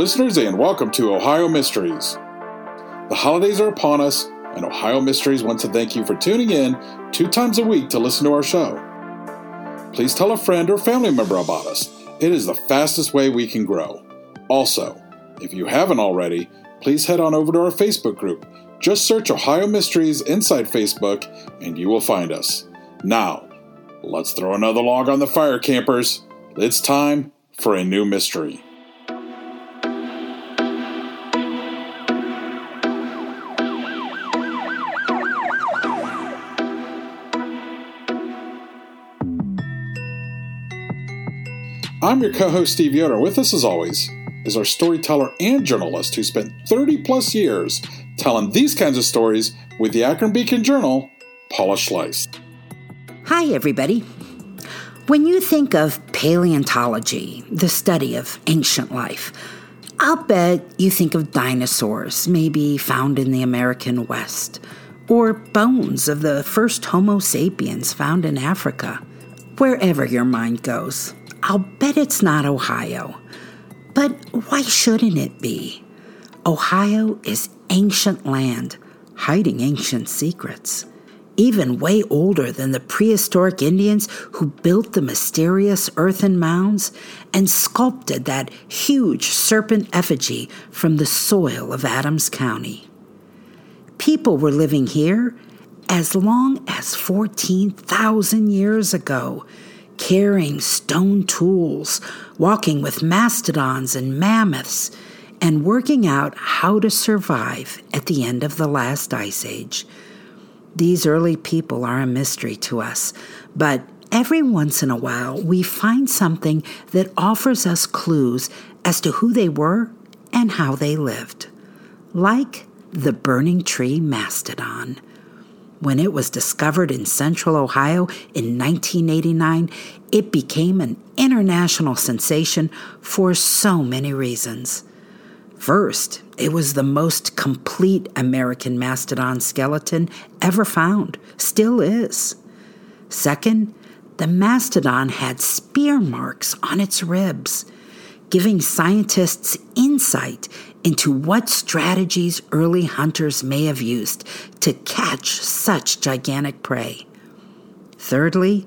Listeners, and welcome to Ohio Mysteries. The holidays are upon us, and Ohio Mysteries wants to thank you for tuning in two times a week to listen to our show. Please tell a friend or family member about us. It is the fastest way we can grow. Also, if you haven't already, please head on over to our Facebook group. Just search Ohio Mysteries inside Facebook, and you will find us. Now, let's throw another log on the fire, campers. It's time for a new mystery. I'm your co host, Steve Yoder. With us, as always, is our storyteller and journalist who spent 30 plus years telling these kinds of stories with the Akron Beacon Journal, Paula Schleis. Hi, everybody. When you think of paleontology, the study of ancient life, I'll bet you think of dinosaurs, maybe found in the American West, or bones of the first Homo sapiens found in Africa. Wherever your mind goes, I'll bet it's not Ohio. But why shouldn't it be? Ohio is ancient land, hiding ancient secrets. Even way older than the prehistoric Indians who built the mysterious earthen mounds and sculpted that huge serpent effigy from the soil of Adams County. People were living here as long as 14,000 years ago carrying stone tools, walking with mastodons and mammoths, and working out how to survive at the end of the last ice age. These early people are a mystery to us, but every once in a while we find something that offers us clues as to who they were and how they lived. Like the burning tree mastodon. When it was discovered in central Ohio in 1989, it became an international sensation for so many reasons. First, it was the most complete American mastodon skeleton ever found, still is. Second, the mastodon had spear marks on its ribs, giving scientists insight into what strategies early hunters may have used to catch such gigantic prey. Thirdly,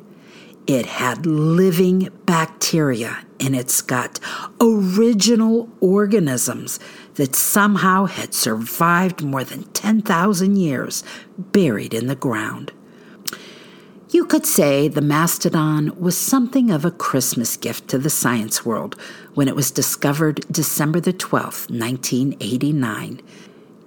it had living bacteria in its gut, original organisms that somehow had survived more than 10,000 years buried in the ground. You could say the mastodon was something of a Christmas gift to the science world when it was discovered December the 12th, 1989.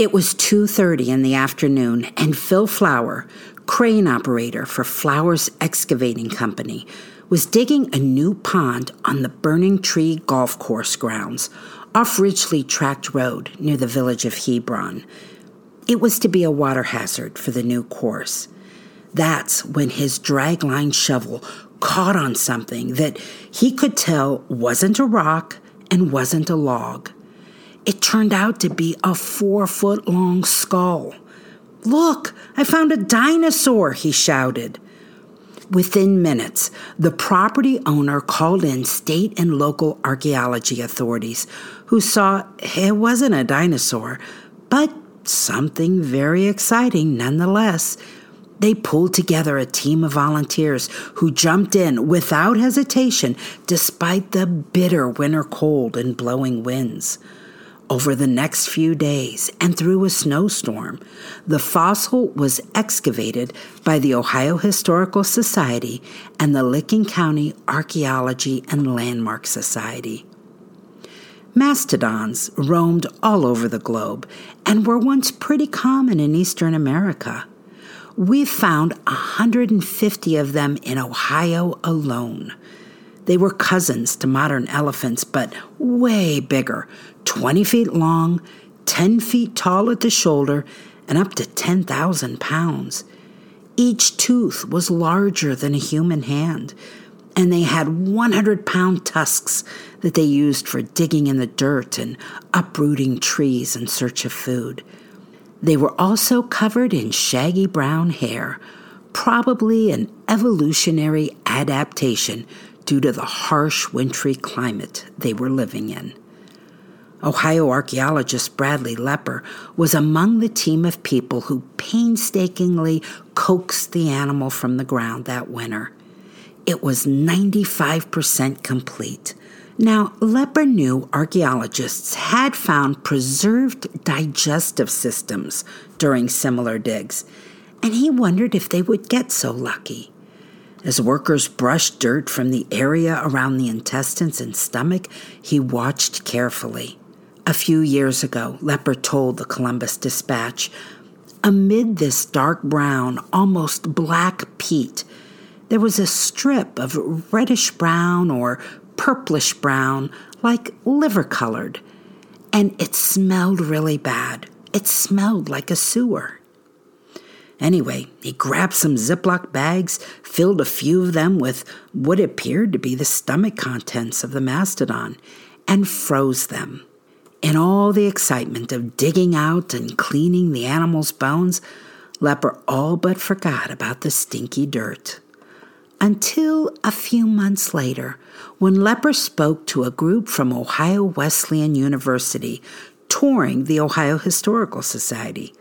It was 2:30 in the afternoon and Phil Flower, crane operator for Flowers Excavating Company, was digging a new pond on the Burning Tree Golf Course grounds off Ridgely Tract Road near the village of Hebron. It was to be a water hazard for the new course. That's when his dragline shovel caught on something that he could tell wasn't a rock and wasn't a log. It turned out to be a four foot long skull. Look, I found a dinosaur, he shouted. Within minutes, the property owner called in state and local archaeology authorities who saw it wasn't a dinosaur, but something very exciting nonetheless. They pulled together a team of volunteers who jumped in without hesitation despite the bitter winter cold and blowing winds. Over the next few days and through a snowstorm, the fossil was excavated by the Ohio Historical Society and the Licking County Archaeology and Landmark Society. Mastodons roamed all over the globe and were once pretty common in eastern America. We've found 150 of them in Ohio alone. They were cousins to modern elephants, but way bigger 20 feet long, 10 feet tall at the shoulder, and up to 10,000 pounds. Each tooth was larger than a human hand, and they had 100 pound tusks that they used for digging in the dirt and uprooting trees in search of food. They were also covered in shaggy brown hair, probably an evolutionary adaptation due to the harsh wintry climate they were living in. Ohio archaeologist Bradley Lepper was among the team of people who painstakingly coaxed the animal from the ground that winter. It was 95% complete. Now, Lepper knew archaeologists had found preserved digestive systems during similar digs, and he wondered if they would get so lucky. As workers brushed dirt from the area around the intestines and stomach, he watched carefully. A few years ago, Lepper told the Columbus Dispatch, amid this dark brown, almost black peat, there was a strip of reddish brown or purplish brown, like liver colored, and it smelled really bad. It smelled like a sewer. Anyway, he grabbed some Ziploc bags, filled a few of them with what appeared to be the stomach contents of the mastodon, and froze them. In all the excitement of digging out and cleaning the animal's bones, Lepper all but forgot about the stinky dirt. Until a few months later, when Lepper spoke to a group from Ohio Wesleyan University touring the Ohio Historical Society.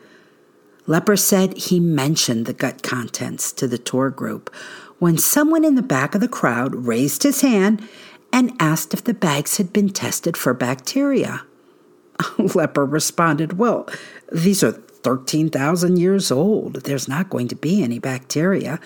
Lepper said he mentioned the gut contents to the tour group when someone in the back of the crowd raised his hand and asked if the bags had been tested for bacteria. Lepper responded, Well, these are 13,000 years old. There's not going to be any bacteria.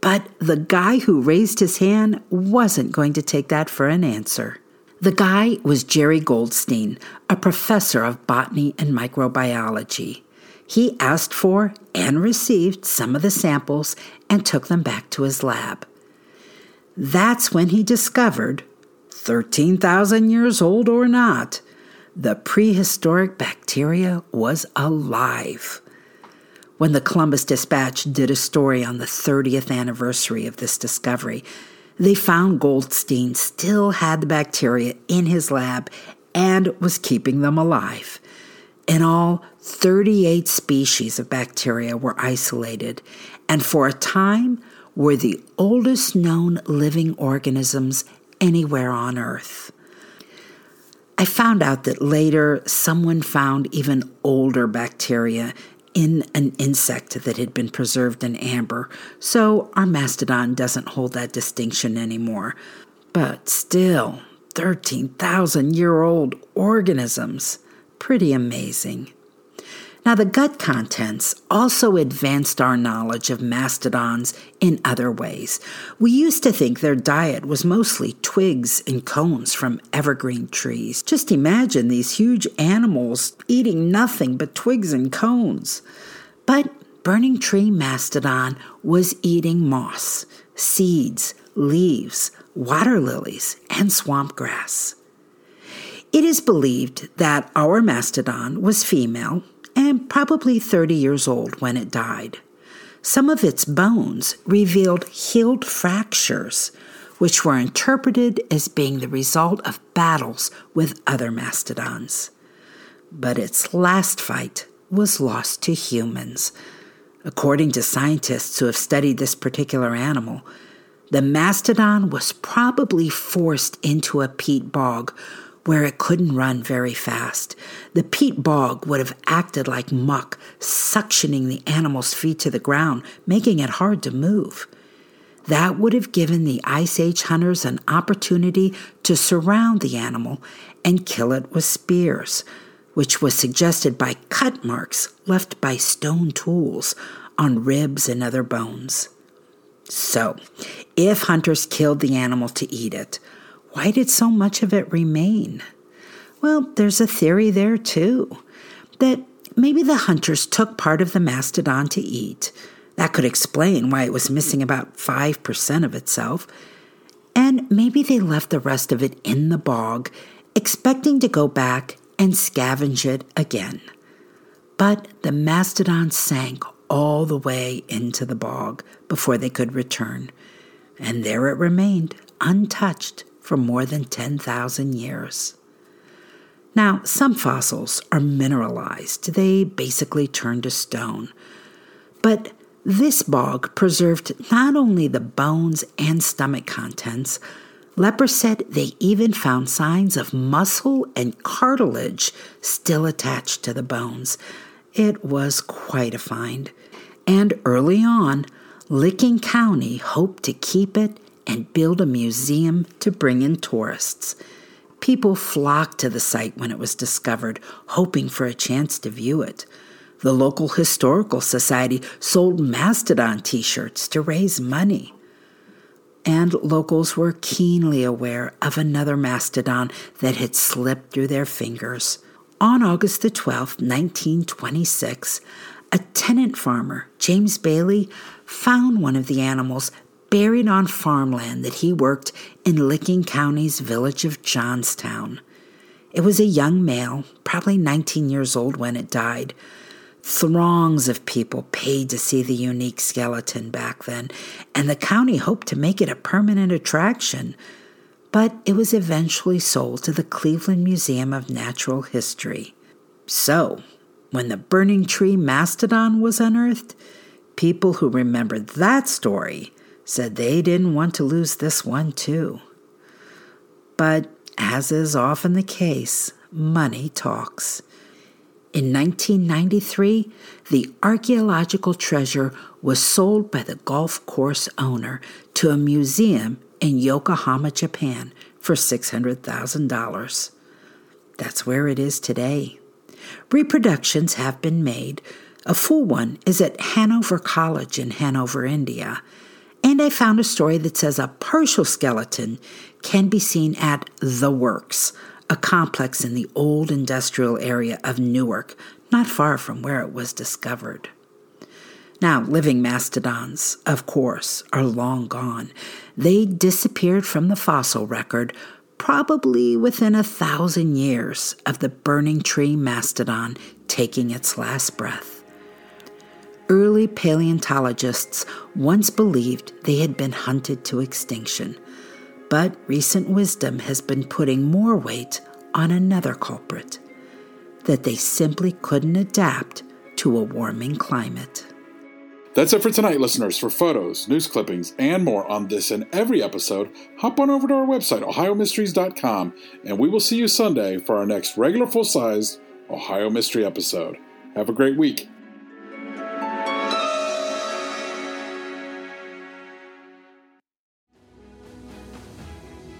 But the guy who raised his hand wasn't going to take that for an answer. The guy was Jerry Goldstein, a professor of botany and microbiology. He asked for and received some of the samples and took them back to his lab. That's when he discovered, 13,000 years old or not, the prehistoric bacteria was alive. When the Columbus Dispatch did a story on the 30th anniversary of this discovery, they found Goldstein still had the bacteria in his lab and was keeping them alive. In all, 38 species of bacteria were isolated, and for a time were the oldest known living organisms anywhere on Earth. I found out that later someone found even older bacteria in an insect that had been preserved in amber, so our mastodon doesn't hold that distinction anymore. But still, 13,000 year old organisms. Pretty amazing. Now, the gut contents also advanced our knowledge of mastodons in other ways. We used to think their diet was mostly twigs and cones from evergreen trees. Just imagine these huge animals eating nothing but twigs and cones. But Burning Tree Mastodon was eating moss, seeds, leaves, water lilies, and swamp grass. It is believed that our mastodon was female and probably 30 years old when it died. Some of its bones revealed healed fractures, which were interpreted as being the result of battles with other mastodons. But its last fight was lost to humans. According to scientists who have studied this particular animal, the mastodon was probably forced into a peat bog where it couldn't run very fast. The peat bog would have acted like muck, suctioning the animal's feet to the ground, making it hard to move. That would have given the Ice Age hunters an opportunity to surround the animal and kill it with spears, which was suggested by cut marks left by stone tools on ribs and other bones. So, if hunters killed the animal to eat it, why did so much of it remain? Well, there's a theory there too that maybe the hunters took part of the mastodon to eat. That could explain why it was missing about 5% of itself. And maybe they left the rest of it in the bog, expecting to go back and scavenge it again. But the mastodon sank all the way into the bog before they could return, and there it remained, untouched for more than 10,000 years. Now, some fossils are mineralized, they basically turn to stone. But this bog preserved not only the bones and stomach contents, Leppers said they even found signs of muscle and cartilage still attached to the bones. It was quite a find. And early on, Licking County hoped to keep it and build a museum to bring in tourists. People flocked to the site when it was discovered, hoping for a chance to view it. The local historical society sold Mastodon t shirts to raise money and locals were keenly aware of another mastodon that had slipped through their fingers. On August the 12th, 1926, a tenant farmer, James Bailey, found one of the animals buried on farmland that he worked in Licking County's village of Johnstown. It was a young male, probably 19 years old when it died. Throngs of people paid to see the unique skeleton back then, and the county hoped to make it a permanent attraction. But it was eventually sold to the Cleveland Museum of Natural History. So, when the burning tree mastodon was unearthed, people who remembered that story said they didn't want to lose this one too. But as is often the case, money talks. In 1993, the archaeological treasure was sold by the golf course owner to a museum in Yokohama, Japan for $600,000. That's where it is today. Reproductions have been made. A full one is at Hanover College in Hanover, India. And I found a story that says a partial skeleton can be seen at The Works, a complex in the old industrial area of Newark, not far from where it was discovered. Now, living mastodons, of course, are long gone. They disappeared from the fossil record probably within a thousand years of the burning tree mastodon taking its last breath. Early paleontologists once believed they had been hunted to extinction. But recent wisdom has been putting more weight on another culprit that they simply couldn't adapt to a warming climate. That's it for tonight, listeners. For photos, news clippings, and more on this and every episode, hop on over to our website, ohiomysteries.com, and we will see you Sunday for our next regular full sized Ohio Mystery episode. Have a great week.